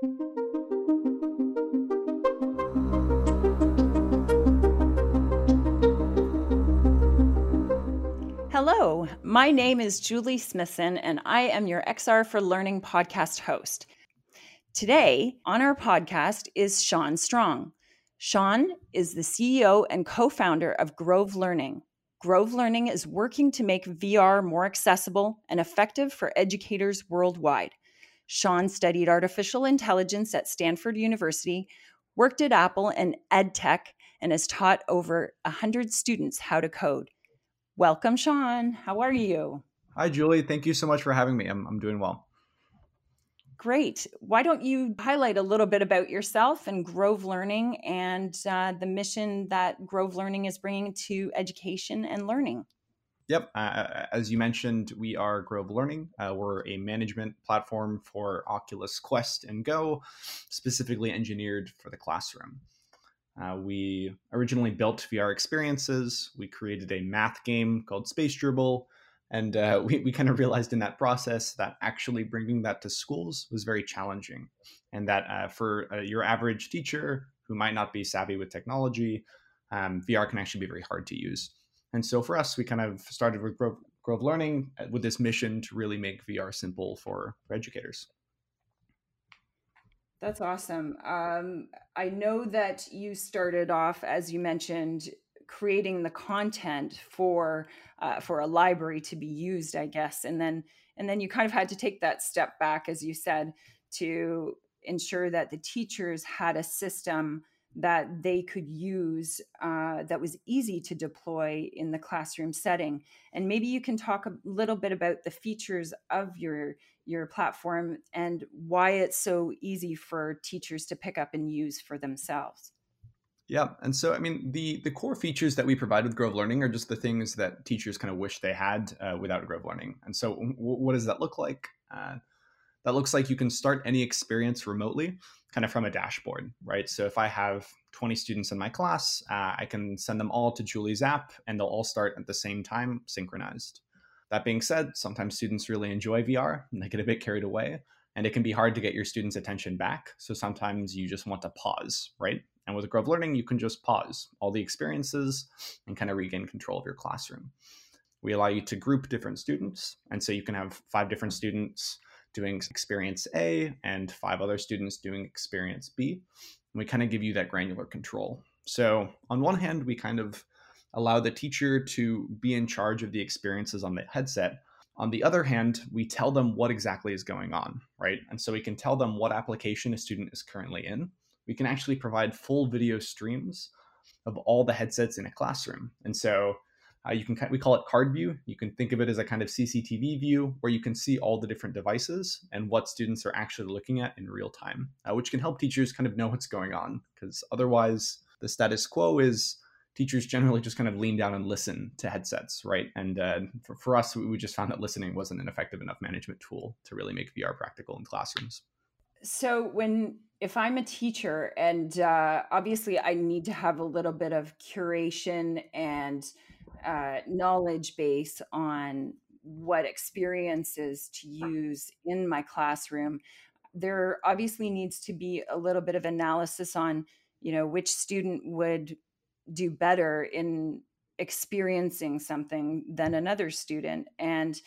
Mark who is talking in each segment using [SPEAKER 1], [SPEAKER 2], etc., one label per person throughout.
[SPEAKER 1] Hello, my name is Julie Smithson, and I am your XR for Learning podcast host. Today on our podcast is Sean Strong. Sean is the CEO and co founder of Grove Learning. Grove Learning is working to make VR more accessible and effective for educators worldwide. Sean studied artificial intelligence at Stanford University, worked at Apple and EdTech, and has taught over 100 students how to code. Welcome, Sean. How are you?
[SPEAKER 2] Hi, Julie. Thank you so much for having me. I'm, I'm doing well.
[SPEAKER 1] Great. Why don't you highlight a little bit about yourself and Grove Learning and uh, the mission that Grove Learning is bringing to education and learning?
[SPEAKER 2] Yep. Uh, as you mentioned, we are Grove Learning. Uh, we're a management platform for Oculus Quest and Go, specifically engineered for the classroom. Uh, we originally built VR experiences. We created a math game called Space Dribble. And uh, we, we kind of realized in that process that actually bringing that to schools was very challenging. And that uh, for uh, your average teacher who might not be savvy with technology, um, VR can actually be very hard to use. And so for us, we kind of started with Grove, Grove Learning uh, with this mission to really make VR simple for, for educators.
[SPEAKER 1] That's awesome. Um, I know that you started off, as you mentioned, creating the content for uh, for a library to be used, I guess, and then and then you kind of had to take that step back, as you said, to ensure that the teachers had a system that they could use uh, that was easy to deploy in the classroom setting and maybe you can talk a little bit about the features of your your platform and why it's so easy for teachers to pick up and use for themselves
[SPEAKER 2] yeah, and so I mean the the core features that we provide with Grove Learning are just the things that teachers kind of wish they had uh, without Grove Learning. And so, w- what does that look like? Uh, that looks like you can start any experience remotely, kind of from a dashboard, right? So if I have 20 students in my class, uh, I can send them all to Julie's app and they'll all start at the same time, synchronized. That being said, sometimes students really enjoy VR and they get a bit carried away, and it can be hard to get your students' attention back. So sometimes you just want to pause, right? And with Grove Learning, you can just pause all the experiences and kind of regain control of your classroom. We allow you to group different students. And so you can have five different students doing experience A and five other students doing experience B. We kind of give you that granular control. So, on one hand, we kind of allow the teacher to be in charge of the experiences on the headset. On the other hand, we tell them what exactly is going on, right? And so we can tell them what application a student is currently in. We can actually provide full video streams of all the headsets in a classroom. And so uh, you can we call it card view. You can think of it as a kind of CCTV view where you can see all the different devices and what students are actually looking at in real time, uh, which can help teachers kind of know what's going on. Because otherwise, the status quo is teachers generally just kind of lean down and listen to headsets, right? And uh, for, for us, we just found that listening wasn't an effective enough management tool to really make VR practical in classrooms.
[SPEAKER 1] So when if I'm a teacher and uh, obviously I need to have a little bit of curation and uh, knowledge base on what experiences to use in my classroom. There obviously needs to be a little bit of analysis on you know which student would do better in experiencing something than another student and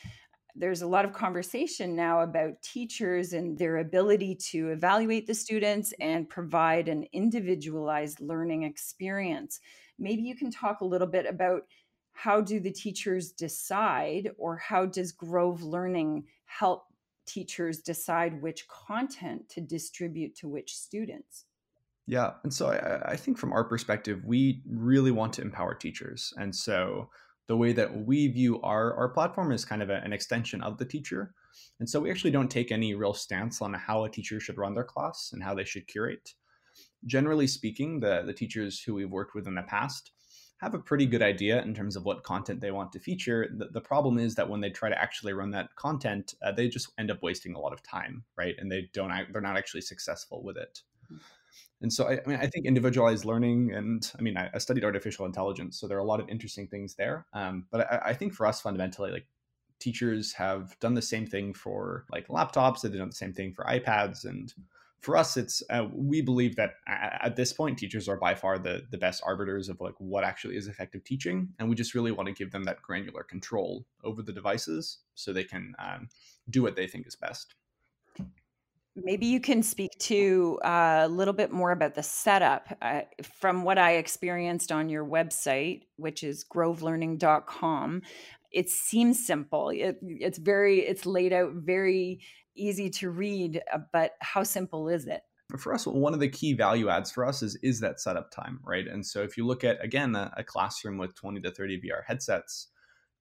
[SPEAKER 1] there's a lot of conversation now about teachers and their ability to evaluate the students and provide an individualized learning experience. Maybe you can talk a little bit about how do the teachers decide or how does grove learning help teachers decide which content to distribute to which students?
[SPEAKER 2] Yeah and so I, I, think from our perspective we really want to empower teachers. And so the way that we view our, our platform is kind of a, an extension of the teacher. And so we actually don't take any real stance on how a teacher should run their class and how they should curate. Generally speaking the, the teachers who we've worked with in the past have a pretty good idea in terms of what content they want to feature. The, the problem is that when they try to actually run that content, uh, they just end up wasting a lot of time, right? And they don't they're not actually successful with it. Hmm. And so I, I mean I think individualized learning, and I mean I, I, studied artificial intelligence, so there are a lot of interesting things there. Um, but I, I think for us fundamentally, like teachers have done the same thing for like laptops, they've done the same thing for iPads and for us, it's uh, we believe that at this point, teachers are by far the the best arbiters of like what actually is effective teaching, and we just really want to give them that granular control over the devices so they can um, do what they think is best.
[SPEAKER 1] Maybe you can speak to uh, a little bit more about the setup. Uh, from what I experienced on your website, which is grovelearning.com, it seems simple. It, it's very, it's laid out very easy to read, uh, but how simple is it?
[SPEAKER 2] For us, one of the key value adds for us is is that setup time, right? And so if you look at again a, a classroom with 20 to 30 VR headsets,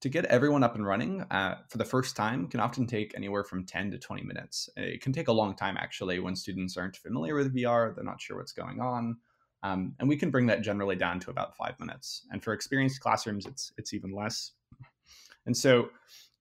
[SPEAKER 2] to get everyone up and running uh, for the first time can often take anywhere from 10 to 20 minutes. It can take a long time actually when students aren't familiar with VR, they're not sure what's going on. Um, and we can bring that generally down to about five minutes. And for experienced classrooms, it's it's even less. And so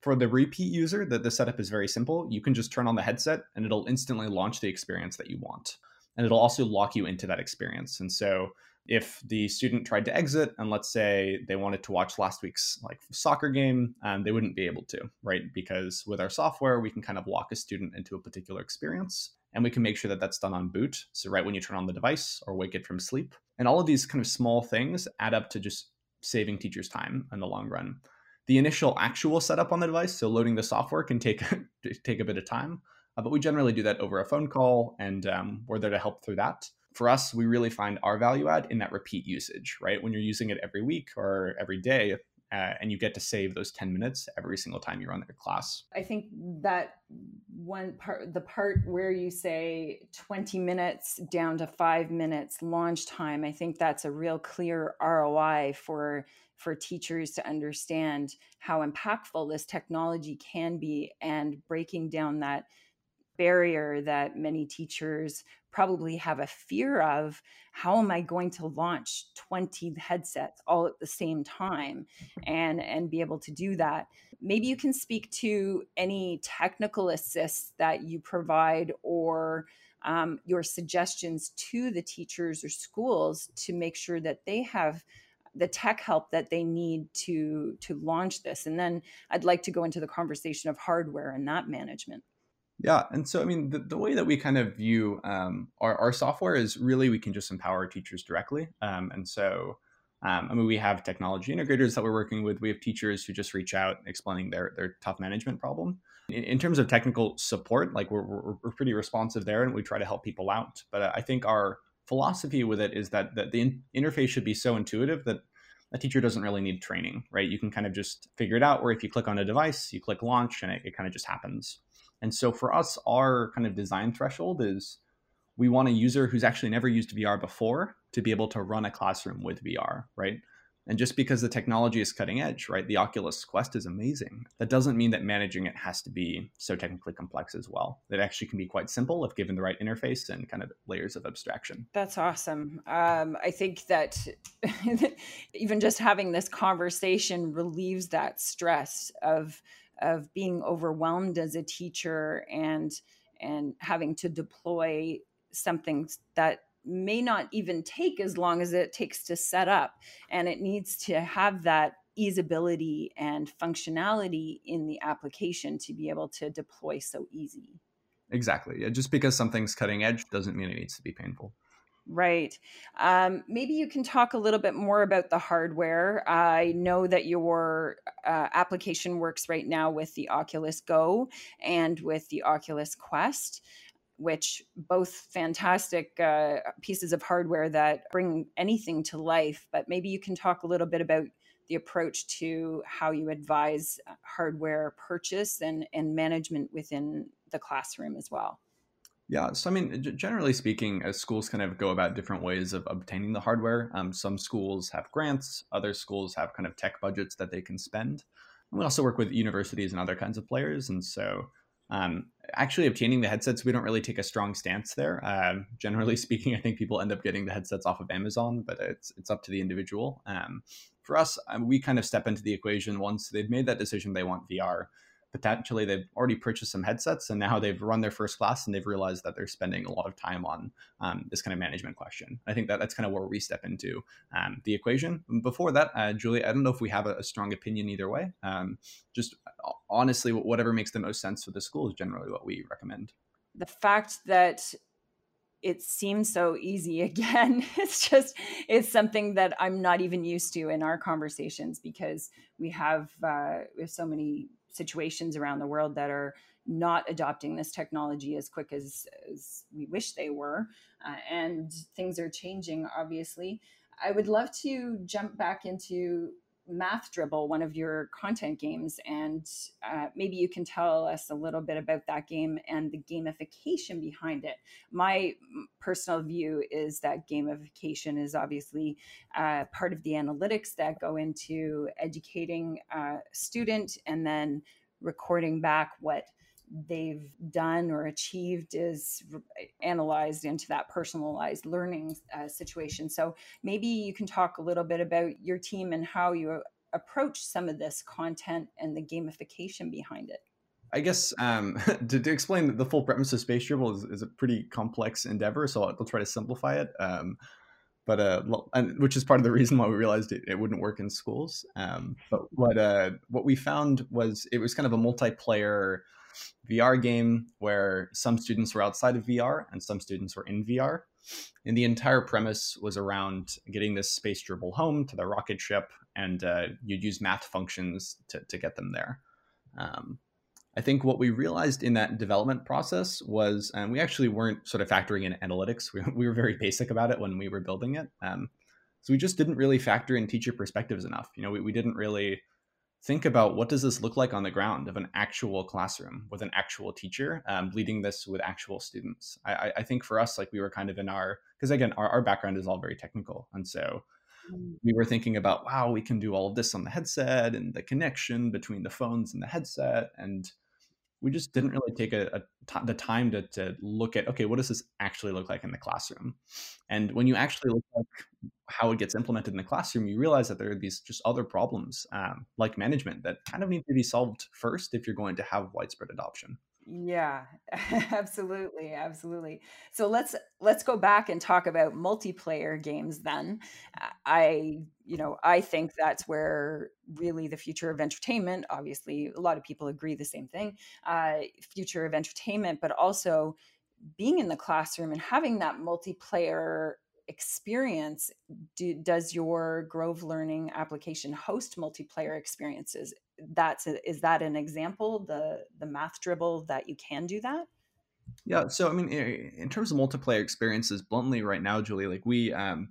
[SPEAKER 2] for the repeat user, the, the setup is very simple. You can just turn on the headset and it'll instantly launch the experience that you want. And it'll also lock you into that experience. And so if the student tried to exit and let's say they wanted to watch last week's like soccer game um, they wouldn't be able to right because with our software we can kind of lock a student into a particular experience and we can make sure that that's done on boot so right when you turn on the device or wake it from sleep and all of these kind of small things add up to just saving teachers time in the long run the initial actual setup on the device, so loading the software, can take take a bit of time, uh, but we generally do that over a phone call, and um, we're there to help through that. For us, we really find our value add in that repeat usage, right? When you're using it every week or every day, uh, and you get to save those 10 minutes every single time you run their class.
[SPEAKER 1] I think that one part, the part where you say 20 minutes down to five minutes launch time, I think that's a real clear ROI for for teachers to understand how impactful this technology can be and breaking down that barrier that many teachers probably have a fear of how am i going to launch 20 headsets all at the same time and and be able to do that? Maybe you can speak to any technical assists that you provide or um, your suggestions to the teachers or schools to make sure that they have the tech help that they need to to launch this. And then i'd like to go into the conversation of hardware and that management
[SPEAKER 2] yeah and so i mean the, the way that we kind of view um, our, our software is really we can just empower teachers directly um, and so um, I mean, we have technology integrators that we're working with. We have teachers who just reach out explaining their their tough management problem. In, in terms of technical support, like we're, we're, we're pretty responsive there, and we try to help people out. But I think our philosophy with it is that, that the in- interface should be so intuitive that a teacher doesn't really need training, right? You can kind of just figure it out. Where if you click on a device, you click launch, and it, it kind of just happens. And so for us, our kind of design threshold is we want a user who's actually never used VR before to be able to run a classroom with VR, right? And just because the technology is cutting edge, right? The Oculus Quest is amazing. That doesn't mean that managing it has to be so technically complex as well. It actually can be quite simple if given the right interface and kind of layers of abstraction.
[SPEAKER 1] That's awesome. Um, I think that even just having this conversation relieves that stress of of being overwhelmed as a teacher and and having to deploy something that may not even take as long as it takes to set up. And it needs to have that easeability and functionality in the application to be able to deploy so easy.
[SPEAKER 2] Exactly. Yeah, just because something's cutting edge doesn't mean it needs to be painful.
[SPEAKER 1] Right. Um, maybe you can talk a little bit more about the hardware. I know that your uh, application works right now with the Oculus Go and with the Oculus Quest which both fantastic uh, pieces of hardware that bring anything to life. But maybe you can talk a little bit about the approach to how you advise uh, hardware purchase and, and management within the classroom as well.
[SPEAKER 2] Yeah, so I mean, generally speaking, as schools kind of go about different ways of obtaining the hardware. Um, some schools have grants, other schools have kind of tech budgets that they can spend. And we also work with universities and other kinds of players, and so um, actually, obtaining the headsets, we don't really take a strong stance there. Um, generally speaking, I think people end up getting the headsets off of Amazon, but it's it's up to the individual. Um, for us, um, we kind of step into the equation once they've made that decision they want VR potentially they've already purchased some headsets and now they've run their first class and they've realized that they're spending a lot of time on um, this kind of management question. I think that that's kind of where we step into um, the equation. Before that, uh, Julie, I don't know if we have a, a strong opinion either way. Um, just uh, honestly, whatever makes the most sense for the school is generally what we recommend.
[SPEAKER 1] The fact that it seems so easy again it's just it's something that i'm not even used to in our conversations because we have uh, we have so many situations around the world that are not adopting this technology as quick as, as we wish they were uh, and things are changing obviously. I would love to jump back into Math Dribble, one of your content games, and uh, maybe you can tell us a little bit about that game and the gamification behind it. My personal view is that gamification is obviously uh, part of the analytics that go into educating a student and then recording back what they've done or achieved is analyzed into that personalized learning uh, situation. So maybe you can talk a little bit about your team and how you approach some of this content and the gamification behind it.
[SPEAKER 2] I guess um, to, to, explain the full premise of Space Dribble is, is, a pretty complex endeavor, so I'll, I'll try to simplify it. Um, but uh, and which is part of the reason why we realized it, it wouldn't work in schools. Um, but what uh, what we found was it was kind of a multiplayer VR game where some students were outside of VR and some students were in VR. And the entire premise was around getting this space dribble home to the rocket ship, and uh, you'd use math functions to, to get them there. Um, I think what we realized in that development process was, and we actually weren't sort of factoring in analytics. We, we were very basic about it when we were building it. Um, so we just didn't really factor in teacher perspectives enough. You know, we, we didn't really think about what does this look like on the ground of an actual classroom with an actual teacher um, leading this with actual students? I, I, think for us like we were kind of in our because again our, our background is all very technical. And so mm. we were thinking about wow we can do all of this on the headset and the connection between the phones and the headset. And we just didn't really take a, a t- the time to, to look at okay what does this actually look like in the classroom? And when you actually look at how it gets implemented in the classroom you realize that there are these just other problems um, like management that kind of need to be solved first if you're going to have widespread adoption
[SPEAKER 1] yeah, absolutely, absolutely. So let's let's go back and talk about multiplayer games then. I, you know, I think that's where really the future of entertainment, obviously a lot of people agree the same thing, uh, future of entertainment, but also being in the classroom and having that multiplayer experience do, does your grove learning application host multiplayer experiences that's a, is that an example the the math dribble that you can do that
[SPEAKER 2] yeah so i mean in terms of multiplayer experiences bluntly right now julie like we um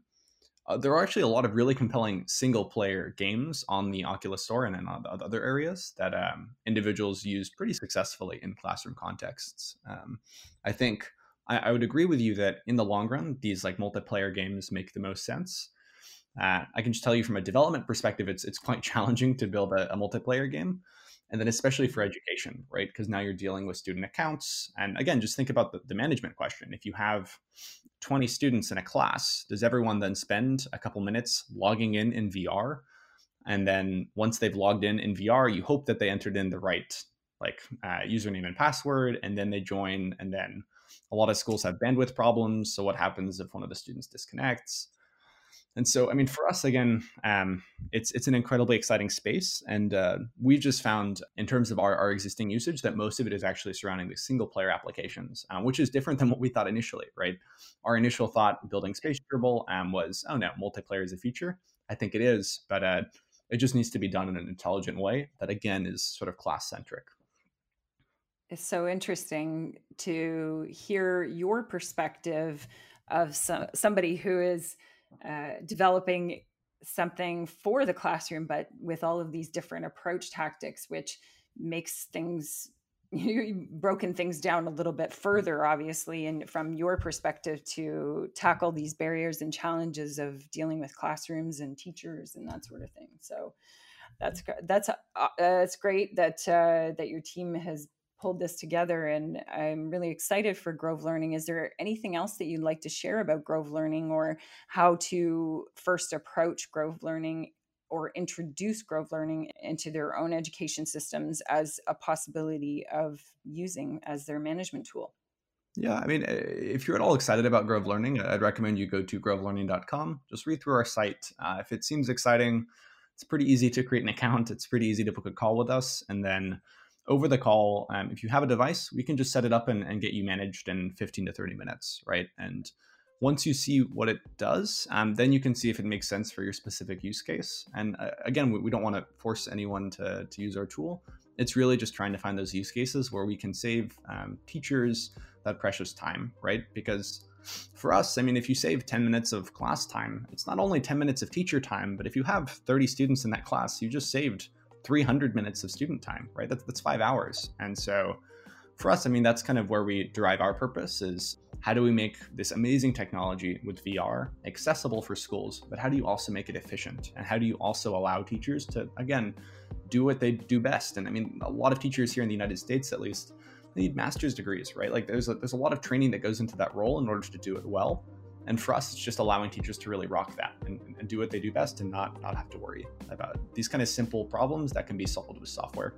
[SPEAKER 2] uh, there are actually a lot of really compelling single player games on the Oculus Store and in other areas that um, individuals use pretty successfully in classroom contexts. Um, I think I, I, would agree with you that in the long run, these like multiplayer games make the most sense. Uh, I can just tell you from a development perspective, it's it's quite challenging to build a, a multiplayer game, and then especially for education, right? Because now you're dealing with student accounts, and again, just think about the, the management question. If you have 20 students in a class, does everyone then spend a couple minutes logging in in VR? And then once they've logged in in VR, you hope that they entered in the right like uh, username and password, and then they join, and then a lot of schools have bandwidth problems. So what happens if one of the students disconnects? And so, I mean, for us, again, um, it's it's an incredibly exciting space, and uh, we just found, in terms of our, our existing usage, that most of it is actually surrounding the single player applications, um, which is different than what we thought initially. Right? Our initial thought building Space Dribble um, was, oh no, multiplayer is a feature. I think it is, but uh, it just needs to be done in an intelligent way that again is sort of class centric.
[SPEAKER 1] It's so interesting to hear your perspective of some, somebody who is uh, developing something for the classroom, but with all of these different approach tactics, which makes things broken things down a little bit further obviously and from your perspective to tackle these barriers and challenges of dealing with classrooms and teachers and that sort of thing. So that's that's uh, it's great that uh, that your team has pulled this together and I'm really excited for Grove Learning. Is there anything else that you'd like to share about Grove Learning or how to first approach Grove Learning or introduce Grove Learning into their own education systems as a possibility of using as their management tool?
[SPEAKER 2] Yeah, I mean, eh, if you're at all excited about Grove Learning, I'd recommend you go to grovelearning.com. Just read through our site. Uh, if it seems exciting, it's pretty easy to create an account. It's pretty easy to book a call with us. And then over the call, um, if you have a device, we can just set it up and, and, get you managed in 15 to 30 minutes, right? And once you see what it does, um, then you can see if it makes sense for your specific use case. And uh, again, we, we don't want to force anyone to, to use our tool. It's really just trying to find those use cases where we can save um, teachers that precious time, right? Because for us, I mean, if you save 10 minutes of class time, it's not only 10 minutes of teacher time, but if you have 30 students in that class, you just saved 300 minutes of student time, right? That's, that's five hours. And so for us, I mean, that's kind of where we derive our purpose is how do we make this amazing technology with VR accessible for schools, but how do you also make it efficient? And how do you also allow teachers to, again, do what they do best? And I mean, a lot of teachers here in the United States, at least, need master's degrees, right? Like there's a, there's a lot of training that goes into that role in order to do it well. And for us, it's just allowing teachers to really rock that and, and do what they do best and not not have to worry about these kind of simple problems that can be solved with software.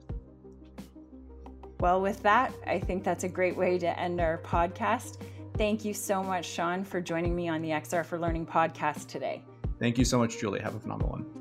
[SPEAKER 1] Well, with that, I think that's a great way to end our podcast. Thank you so much, Sean, for joining me on the XR for Learning podcast today.
[SPEAKER 2] Thank you so much, Julie. Have a phenomenal one.